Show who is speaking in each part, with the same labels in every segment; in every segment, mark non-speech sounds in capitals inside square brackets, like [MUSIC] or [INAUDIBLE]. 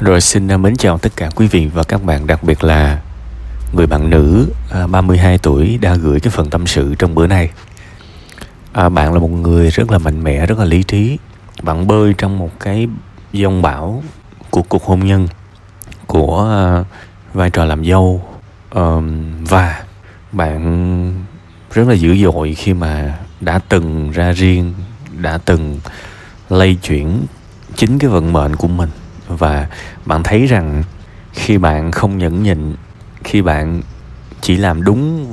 Speaker 1: Rồi xin à, mến chào tất cả quý vị và các bạn Đặc biệt là người bạn nữ à, 32 tuổi đã gửi cái phần tâm sự trong bữa nay. À, Bạn là một người rất là mạnh mẽ, rất là lý trí Bạn bơi trong một cái dông bão của cuộc hôn nhân Của à, vai trò làm dâu Và bạn rất là dữ dội khi mà đã từng ra riêng Đã từng lây chuyển chính cái vận mệnh của mình và bạn thấy rằng khi bạn không nhẫn nhịn, khi bạn chỉ làm đúng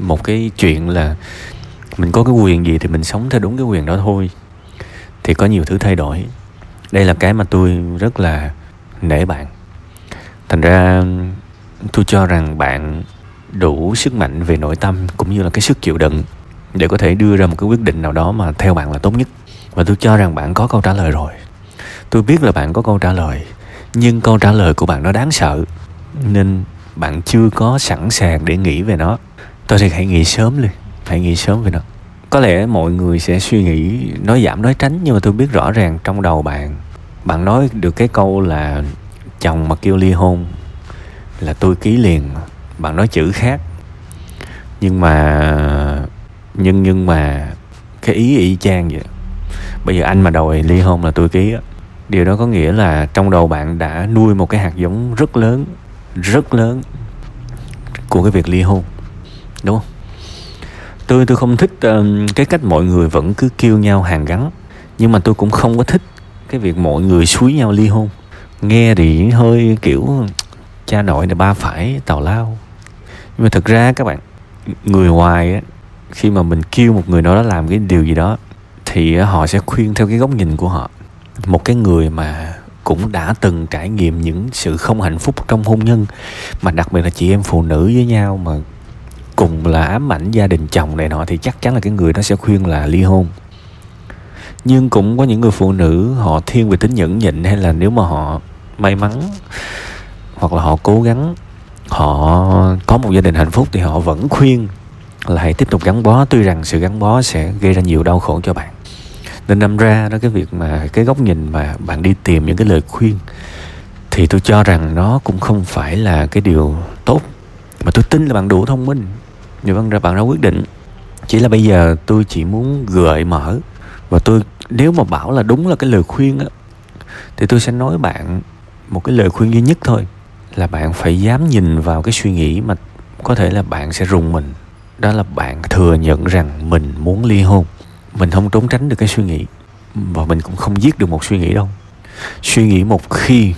Speaker 1: một cái chuyện là mình có cái quyền gì thì mình sống theo đúng cái quyền đó thôi, thì có nhiều thứ thay đổi. Đây là cái mà tôi rất là nể bạn. Thành ra tôi cho rằng bạn đủ sức mạnh về nội tâm cũng như là cái sức chịu đựng để có thể đưa ra một cái quyết định nào đó mà theo bạn là tốt nhất. Và tôi cho rằng bạn có câu trả lời rồi tôi biết là bạn có câu trả lời, nhưng câu trả lời của bạn nó đáng sợ, nên bạn chưa có sẵn sàng để nghĩ về nó. Tôi thì hãy nghĩ sớm đi, hãy nghĩ sớm về nó. Có lẽ mọi người sẽ suy nghĩ, nói giảm nói tránh, nhưng mà tôi biết rõ ràng trong đầu bạn bạn nói được cái câu là chồng mà kêu ly hôn là tôi ký liền bạn nói chữ khác. Nhưng mà, nhưng nhưng mà cái ý y chang vậy. Bây giờ anh mà đòi ly hôn là tôi ký á điều đó có nghĩa là trong đầu bạn đã nuôi một cái hạt giống rất lớn rất lớn của cái việc ly hôn đúng không? Tôi tôi không thích uh, cái cách mọi người vẫn cứ kêu nhau hàng gắn nhưng mà tôi cũng không có thích cái việc mọi người suối nhau ly hôn. Nghe thì hơi kiểu cha nội là ba phải tào lao. Nhưng mà thực ra các bạn người ngoài á khi mà mình kêu một người nào đó làm cái điều gì đó thì họ sẽ khuyên theo cái góc nhìn của họ một cái người mà cũng đã từng trải nghiệm những sự không hạnh phúc trong hôn nhân, mà đặc biệt là chị em phụ nữ với nhau mà cùng là ám ảnh gia đình chồng này nọ, thì chắc chắn là cái người đó sẽ khuyên là ly hôn. Nhưng cũng có những người phụ nữ họ thiên về tính nhẫn nhịn, hay là nếu mà họ may mắn hoặc là họ cố gắng, họ có một gia đình hạnh phúc thì họ vẫn khuyên là hãy tiếp tục gắn bó. Tuy rằng sự gắn bó sẽ gây ra nhiều đau khổ cho bạn nên đâm ra đó, cái việc mà cái góc nhìn mà bạn đi tìm những cái lời khuyên, thì tôi cho rằng nó cũng không phải là cái điều tốt. Mà tôi tin là bạn đủ thông minh. Nhưng bạn ra bạn ra quyết định. Chỉ là bây giờ tôi chỉ muốn gợi mở. Và tôi, nếu mà bảo là đúng là cái lời khuyên á, thì tôi sẽ nói bạn một cái lời khuyên duy nhất thôi. Là bạn phải dám nhìn vào cái suy nghĩ mà có thể là bạn sẽ rùng mình. Đó là bạn thừa nhận rằng mình muốn ly hôn mình không trốn tránh được cái suy nghĩ. Và mình cũng không giết được một suy nghĩ đâu. Suy nghĩ một khi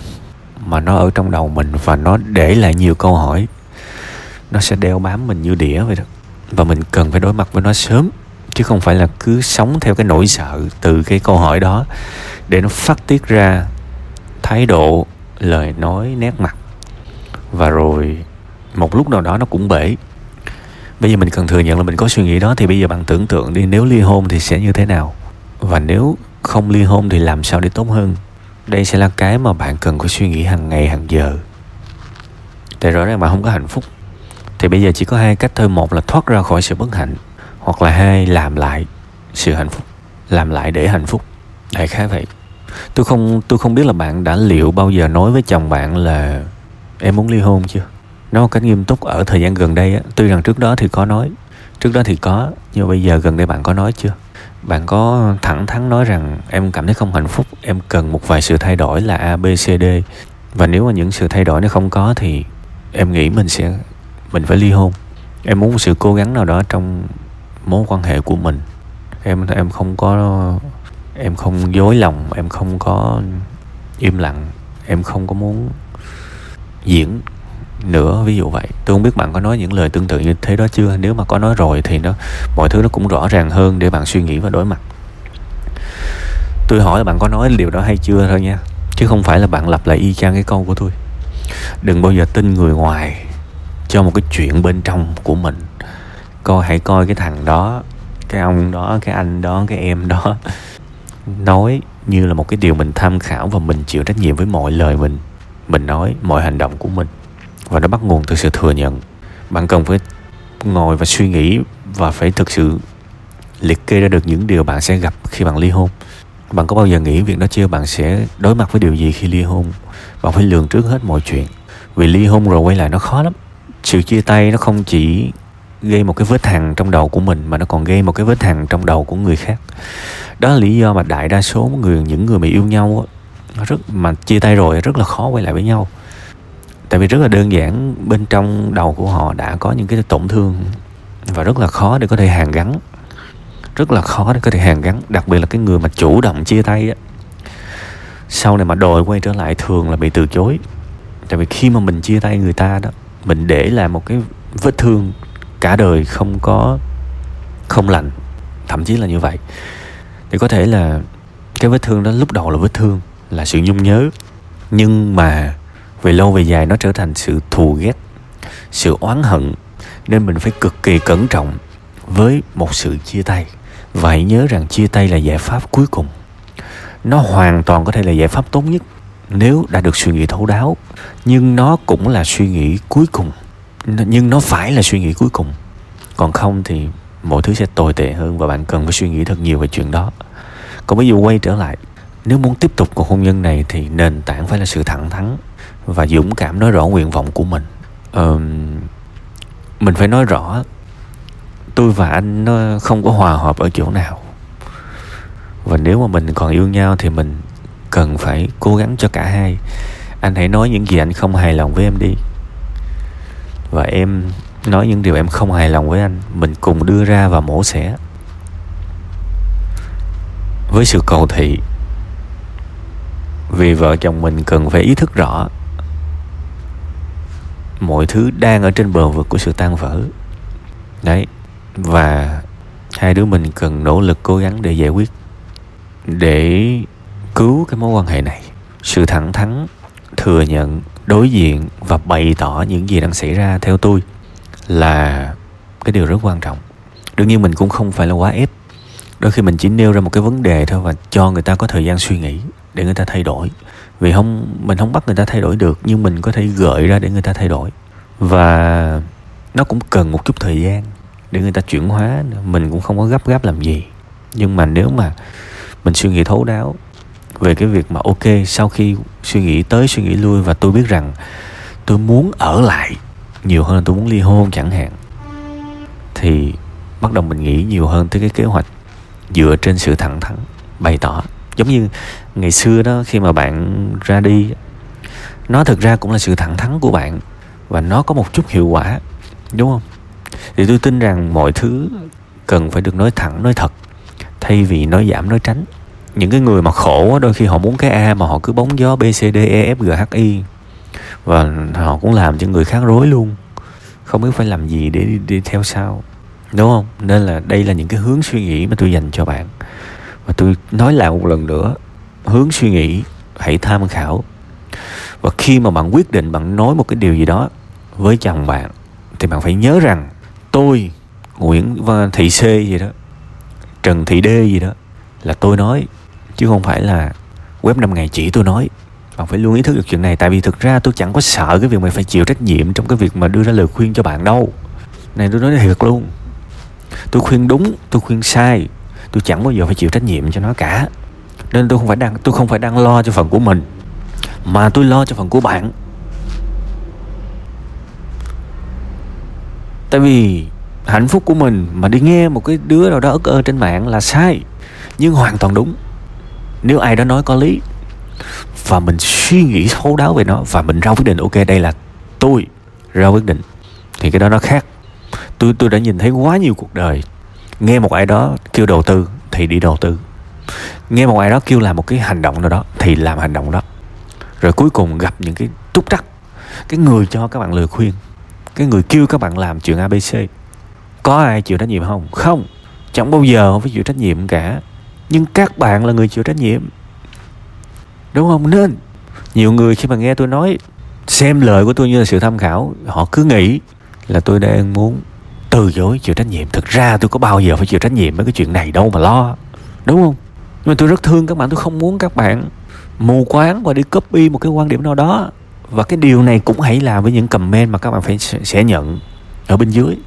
Speaker 1: mà nó ở trong đầu mình và nó để lại nhiều câu hỏi, nó sẽ đeo bám mình như đĩa vậy đó. Và mình cần phải đối mặt với nó sớm, chứ không phải là cứ sống theo cái nỗi sợ từ cái câu hỏi đó để nó phát tiết ra thái độ, lời nói, nét mặt. Và rồi một lúc nào đó nó cũng bể bây giờ mình cần thừa nhận là mình có suy nghĩ đó, thì bây giờ bạn tưởng tượng đi, nếu ly hôn thì sẽ như thế nào? Và nếu không ly hôn thì làm sao để tốt hơn? Đây sẽ là cái mà bạn cần phải suy nghĩ hàng ngày, hàng giờ. Tại rõ ràng bạn không có hạnh phúc. Thì bây giờ chỉ có hai cách thôi. Một là thoát ra khỏi sự bất hạnh, hoặc là hai, làm lại sự hạnh phúc. Làm lại để hạnh phúc. Đại khái vậy. Tôi không tôi không biết là bạn đã liệu bao giờ nói với chồng bạn là em muốn ly hôn chưa? Nói một cách nghiêm túc, ở thời gian gần đây á, tuy rằng trước đó thì có nói, trước đó thì có, nhưng bây giờ gần đây bạn có nói chưa? Bạn có thẳng thắn nói rằng em cảm thấy không hạnh phúc, em cần một vài sự thay đổi là a, b, c, d. Và nếu mà những sự thay đổi nó không có thì em nghĩ mình sẽ, mình phải ly hôn. Em muốn một sự cố gắng nào đó trong mối quan hệ của mình. Em em không có, em không dối lòng, em không có im lặng, em không có muốn diễn nữa ví dụ vậy. Tôi không biết bạn có nói những lời tương tự như thế đó chưa? Nếu mà có nói rồi thì nó, mọi thứ nó cũng rõ ràng hơn để bạn suy nghĩ và đối mặt. Tôi hỏi là bạn có nói điều đó hay chưa thôi nha, chứ không phải là bạn lặp lại y chang cái câu của tôi. Đừng bao giờ tin người ngoài cho một cái chuyện bên trong của mình. Coi, hãy coi cái thằng đó, cái ông đó, cái anh đó, cái em đó [LAUGHS] nói như là một cái điều mình tham khảo và mình chịu trách nhiệm với mọi lời mình mình nói, mọi hành động của mình và nó bắt nguồn từ sự thừa nhận. Bạn cần phải ngồi và suy nghĩ và phải thực sự liệt kê ra được những điều bạn sẽ gặp khi bạn ly hôn. Bạn có bao giờ nghĩ việc đó chưa bạn sẽ đối mặt với điều gì khi ly hôn? Bạn phải lường trước hết mọi chuyện. Vì ly hôn rồi quay lại nó khó lắm. Sự chia tay nó không chỉ gây một cái vết hằn trong đầu của mình mà nó còn gây một cái vết hằn trong đầu của người khác. Đó là lý do mà đại đa số người, những người mà yêu nhau nó rất mà chia tay rồi rất là khó quay lại với nhau tại vì rất là đơn giản, bên trong đầu của họ đã có những cái tổn thương và rất là khó để có thể hàn gắn. Rất là khó để có thể hàn gắn, đặc biệt là cái người mà chủ động chia tay á. Sau này mà đòi quay trở lại thường là bị từ chối. Tại vì khi mà mình chia tay người ta đó, mình để lại một cái vết thương cả đời không có, không lành. Thậm chí là như vậy. Thì có thể là cái vết thương đó lúc đầu là vết thương, là sự nhung nhớ. Nhưng mà về lâu về dài nó trở thành sự thù ghét, sự oán hận, nên mình phải cực kỳ cẩn trọng với một sự chia tay. Và hãy nhớ rằng chia tay là giải pháp cuối cùng. Nó hoàn toàn có thể là giải pháp tốt nhất nếu đã được suy nghĩ thấu đáo. Nhưng nó cũng là suy nghĩ cuối cùng. Nhưng nó phải là suy nghĩ cuối cùng. Còn không thì mọi thứ sẽ tồi tệ hơn và bạn cần phải suy nghĩ thật nhiều về chuyện đó. Còn bây giờ quay trở lại. Nếu muốn tiếp tục cuộc hôn nhân này thì nền tảng phải là sự thẳng thắn và dũng cảm nói rõ nguyện vọng của mình. Uh, mình phải nói rõ tôi và anh nó không có hòa hợp ở chỗ nào. Và nếu mà mình còn yêu nhau thì mình cần phải cố gắng cho cả hai. Anh hãy nói những gì anh không hài lòng với em đi. Và em nói những điều em không hài lòng với anh mình cùng đưa ra và mổ xẻ. Với sự cầu thị vì vợ chồng mình cần phải ý thức rõ mọi thứ đang ở trên bờ vực của sự tan vỡ. Đấy, và hai đứa mình cần nỗ lực cố gắng để giải quyết, để cứu cái mối quan hệ này. Sự thẳng thắn, thừa nhận, đối diện và bày tỏ những gì đang xảy ra theo tôi là cái điều rất quan trọng. Đương nhiên mình cũng không phải là quá ép. Đôi khi mình chỉ nêu ra một cái vấn đề thôi và cho người ta có thời gian suy nghĩ để người ta thay đổi. Vì không, mình không bắt người ta thay đổi được, nhưng mình có thể gợi ra để người ta thay đổi. Và nó cũng cần một chút thời gian để người ta chuyển hóa mình cũng không có gấp gáp làm gì. Nhưng mà nếu mà mình suy nghĩ thấu đáo về cái việc mà ok, sau khi suy nghĩ tới, suy nghĩ lui và tôi biết rằng tôi muốn ở lại nhiều hơn, tôi muốn ly hôn chẳng hạn, thì bắt đầu mình nghĩ nhiều hơn tới cái kế hoạch dựa trên sự thẳng thắn, bày tỏ giống như ngày xưa đó khi mà bạn ra đi nó thực ra cũng là sự thẳng thắn của bạn và nó có một chút hiệu quả đúng không? Thì tôi tin rằng mọi thứ cần phải được nói thẳng nói thật thay vì nói giảm nói tránh. Những cái người mà khổ đôi khi họ muốn cái a mà họ cứ bóng gió b c d e f g h i và họ cũng làm cho người khác rối luôn không biết phải làm gì để đi, đi theo sau đúng không? Nên là đây là những cái hướng suy nghĩ mà tôi dành cho bạn và tôi nói lại một lần nữa, hướng suy nghĩ, hãy tham khảo. Và khi mà bạn quyết định bạn nói một cái điều gì đó với chồng bạn, thì bạn phải nhớ rằng tôi, Nguyễn Thị C gì đó, Trần Thị D gì đó là tôi nói, chứ không phải là web 5 ngày chỉ tôi nói. Bạn phải luôn ý thức được chuyện này, tại vì thực ra tôi chẳng có sợ cái việc mày phải chịu trách nhiệm trong cái việc mà đưa ra lời khuyên cho bạn đâu. Này, tôi nói thiệt luôn. Tôi khuyên đúng, tôi khuyên sai tôi chẳng bao giờ phải chịu trách nhiệm cho nó cả. Nên tôi không phải đang tôi không phải đang lo cho phần của mình, mà tôi lo cho phần của bạn. Tại vì hạnh phúc của mình mà đi nghe một cái đứa nào đó ức ơ trên mạng là sai, nhưng hoàn toàn đúng. Nếu ai đó nói có lý, và mình suy nghĩ thấu đáo về nó, và mình ra quyết định, ok, đây là tôi ra quyết định, thì cái đó nó khác. Tôi tôi đã nhìn thấy quá nhiều cuộc đời nghe một ai đó kêu đầu tư thì đi đầu tư. Nghe một ai đó kêu làm một cái hành động nào đó thì làm hành động đó. Rồi cuối cùng gặp những cái túc trắc, cái người cho các bạn lời khuyên, cái người kêu các bạn làm chuyện abc có ai chịu trách nhiệm không? Không. Chẳng bao giờ không phải chịu trách nhiệm cả. Nhưng các bạn là người chịu trách nhiệm. Đúng không? Nên nhiều người khi mà nghe tôi nói, xem lời của tôi như là sự tham khảo, họ cứ nghĩ là tôi đang muốn từ chối chịu trách nhiệm. Thực ra tôi có bao giờ phải chịu trách nhiệm với cái chuyện này đâu mà lo, đúng không? Nhưng mà tôi rất thương các bạn, tôi không muốn các bạn mù quáng và đi copy một cái quan điểm nào đó. Và cái điều này cũng hãy làm với những comment mà các bạn phải sẽ nhận ở bên dưới.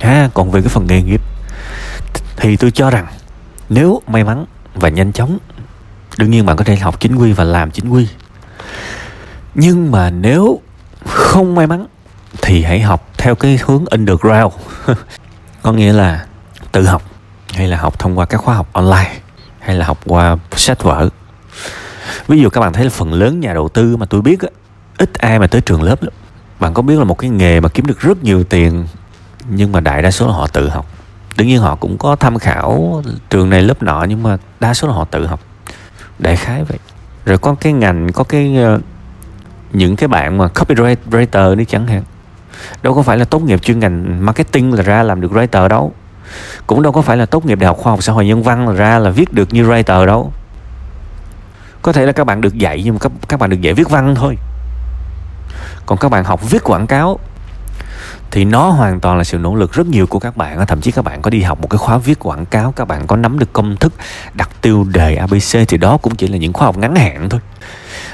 Speaker 1: Ha, còn về cái phần nghề nghiệp, thì tôi cho rằng nếu may mắn và nhanh chóng, đương nhiên bạn có thể học chính quy và làm chính quy. Nhưng mà nếu không may mắn thì hãy học theo cái hướng underground. [LAUGHS] Có nghĩa là tự học hay là học thông qua các khóa học online hay là học qua sách vở. Ví dụ các bạn thấy là phần lớn nhà đầu tư mà tôi biết á, ít ai mà tới trường lớp lắm. Bạn có biết là một cái nghề mà kiếm được rất nhiều tiền nhưng mà đại đa số là họ tự học. Đương nhiên họ cũng có tham khảo trường này lớp nọ nhưng mà đa số là họ tự học. Đại khái vậy. Rồi có cái ngành có cái ờ, những cái bạn mà copywriter đi chẳng hạn đâu có phải là tốt nghiệp chuyên ngành marketing là ra làm được writer đâu. Cũng đâu có phải là tốt nghiệp đại học khoa học xã hội nhân văn là ra là viết được như writer đâu. Có thể là các bạn được dạy nhưng mà các, các bạn được dạy viết văn thôi. Còn các bạn học viết quảng cáo thì nó hoàn toàn là sự nỗ lực rất nhiều của các bạn thậm chí các bạn có đi học một cái khóa viết quảng cáo các bạn có nắm được công thức đặt tiêu đề abc thì đó cũng chỉ là những khóa học ngắn hạn thôi.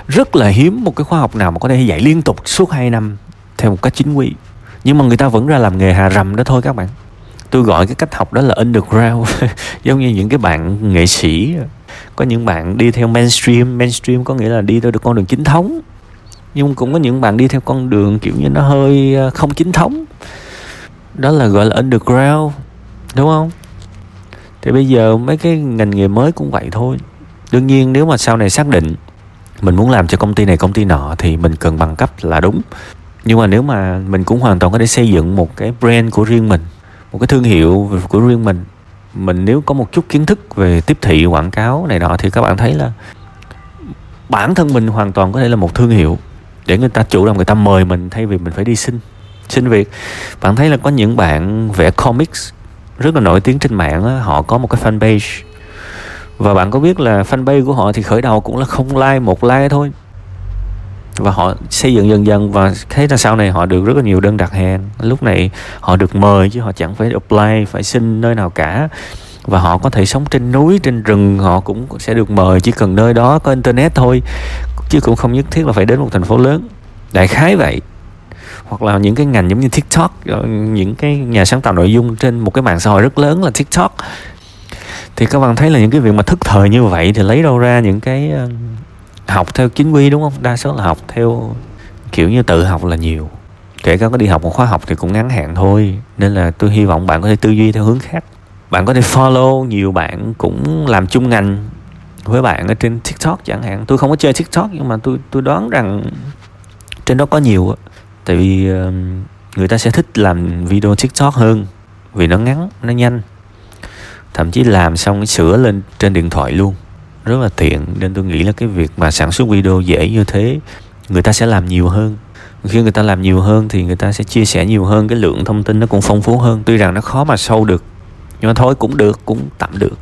Speaker 1: Rất là hiếm một cái khóa học nào mà có thể dạy liên tục suốt 2 năm theo một cách chính quy. Nhưng mà người ta vẫn ra làm nghề hà rầm đó thôi các bạn. Tôi gọi cái cách học đó là underground, [LAUGHS] giống như những cái bạn nghệ sĩ. Có những bạn đi theo mainstream mainstream có nghĩa là đi theo được con đường chính thống. Nhưng cũng có những bạn đi theo con đường kiểu như nó hơi à, không chính thống. Đó là gọi là underground, đúng không? Thì bây giờ mấy cái ngành nghề mới cũng vậy thôi. Đương nhiên nếu mà sau này xác định mình muốn làm cho công ty này, công ty nọ thì mình cần bằng cấp là đúng nhưng mà nếu mà mình cũng hoàn toàn có thể xây dựng một cái brand của riêng mình một cái thương hiệu của riêng mình mình nếu có một chút kiến thức về tiếp thị quảng cáo này nọ thì các bạn thấy là bản thân mình hoàn toàn có thể là một thương hiệu để người ta chủ động người ta mời mình thay vì mình phải đi xin xin việc. Bạn thấy là có những bạn vẽ comics rất là nổi tiếng trên mạng đó, họ có một cái fanpage. Và bạn có biết là fanpage của họ thì khởi đầu cũng là không like một like thôi và họ xây dựng dần dần và thấy là sau này họ được rất là nhiều đơn đặt hàng. Lúc này họ được mời chứ họ chẳng phải apply, phải xin nơi nào cả. Và họ có thể sống trên núi, trên rừng, họ cũng sẽ được mời. Chỉ cần nơi đó có internet thôi, chứ cũng không nhất thiết là phải đến một thành phố lớn. Đại khái vậy. Hoặc là những cái ngành giống như tiktok ờ, những cái nhà sáng tạo nội dung trên một cái mạng xã hội rất lớn là tiktok. Thì các bạn thấy là những cái việc mà thức thời như vậy thì lấy đâu ra những cái ờ, học theo chính quy, đúng không? Đa số là học theo, kiểu như, tự học là nhiều. Kể cả có đi học một khóa học thì cũng ngắn hạn thôi. Nên là tôi hy vọng bạn có thể tư duy theo hướng khác. Bạn có thể follow nhiều bạn cũng làm chung ngành với bạn ở trên tiktok chẳng hạn. Tôi không có chơi tiktok nhưng mà tôi tôi đoán rằng trên đó có nhiều tại vì người ta sẽ thích làm video tiktok hơn vì nó ngắn, nó nhanh. Thậm chí làm xong sửa lên trên điện thoại luôn rất là tiện. Nên tôi nghĩ là cái việc mà sản xuất video dễ như thế người ta sẽ làm nhiều hơn. Khi người ta làm nhiều hơn thì người ta sẽ chia sẻ nhiều hơn cái lượng thông tin nó cũng phong phú hơn. Tuy rằng nó khó mà sâu được nhưng mà thôi cũng được cũng tạm được.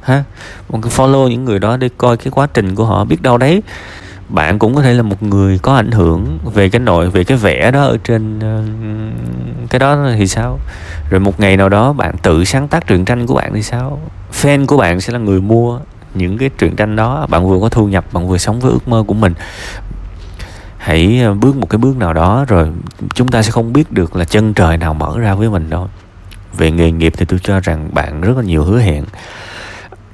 Speaker 1: Ha? Một cái follow những người đó để coi cái quá trình của họ biết đâu đấy. Bạn cũng có thể là một người có ảnh hưởng về cái nội về cái vẽ đó ở trên uh, cái đó thì sao? Rồi một ngày nào đó bạn tự sáng tác truyện tranh của bạn thì sao? Fan của bạn sẽ là người mua những cái truyện tranh đó, bạn vừa có thu nhập, bạn vừa sống với ước mơ của mình. Hãy ờ, bước một cái bước nào đó rồi chúng ta sẽ không biết được là chân trời nào mở ra với mình đâu. Về nghề nghiệp thì tôi cho rằng bạn rất là nhiều hứa hẹn,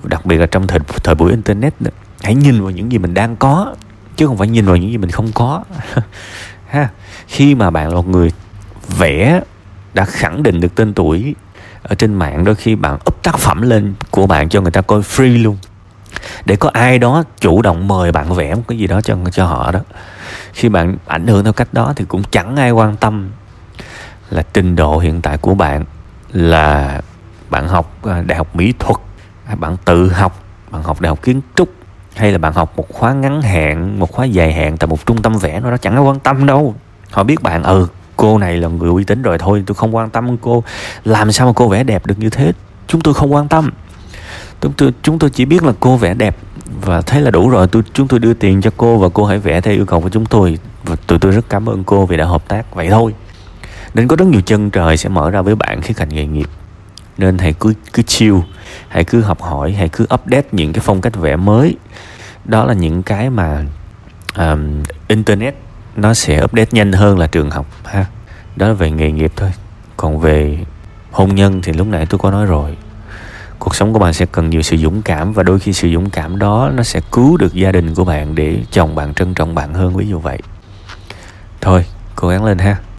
Speaker 1: đặc biệt là trong thời thời buổi internet hãy nhìn vào những gì mình đang có, chứ không phải nhìn vào những gì mình không có. [LAUGHS] Ha, khi mà bạn là một người vẽ đã khẳng định được tên tuổi ở trên mạng, đôi khi bạn up tác phẩm lên của bạn cho người ta coi free luôn để có ai đó chủ động mời bạn vẽ một cái gì đó cho cho họ đó. Khi bạn ảnh hưởng theo cách đó thì cũng chẳng ai quan tâm là trình độ hiện tại của bạn, là bạn học à, đại học mỹ thuật hay bạn tự học, bạn học đại học kiến trúc, hay là bạn học một khóa ngắn hạn, một khóa dài hạn tại một trung tâm vẽ nó đó, chẳng ai quan tâm đâu. Họ biết bạn ừ cô này là người uy tín rồi, thôi tôi không quan tâm cô, làm sao mà cô vẽ đẹp được như thế? Chúng tôi không quan tâm chúng tôi chúng tôi chỉ biết là cô vẽ đẹp và thế là đủ rồi. Tôi chúng tôi đưa tiền cho cô và cô hãy vẽ theo yêu cầu của chúng tôi. Và tụi tôi rất cảm ơn cô vì đã hợp tác. Vậy thôi. Nên có rất nhiều chân trời sẽ mở ra với bạn khi thành nghề nghiệp. Nên hãy cứ cứ chill hãy cứ học hỏi hãy cứ update những cái phong cách vẽ mới. Đó là những cái mà um, internet nó sẽ update nhanh hơn là trường học ha. Đó là về nghề nghiệp thôi. Còn về hôn nhân thì lúc nãy tôi có nói rồi cuộc sống của bạn sẽ cần nhiều sự dũng cảm và đôi khi sự dũng cảm đó nó sẽ cứu được gia đình của bạn để chồng bạn trân trọng bạn hơn, ví dụ vậy. Thôi, cố gắng lên ha.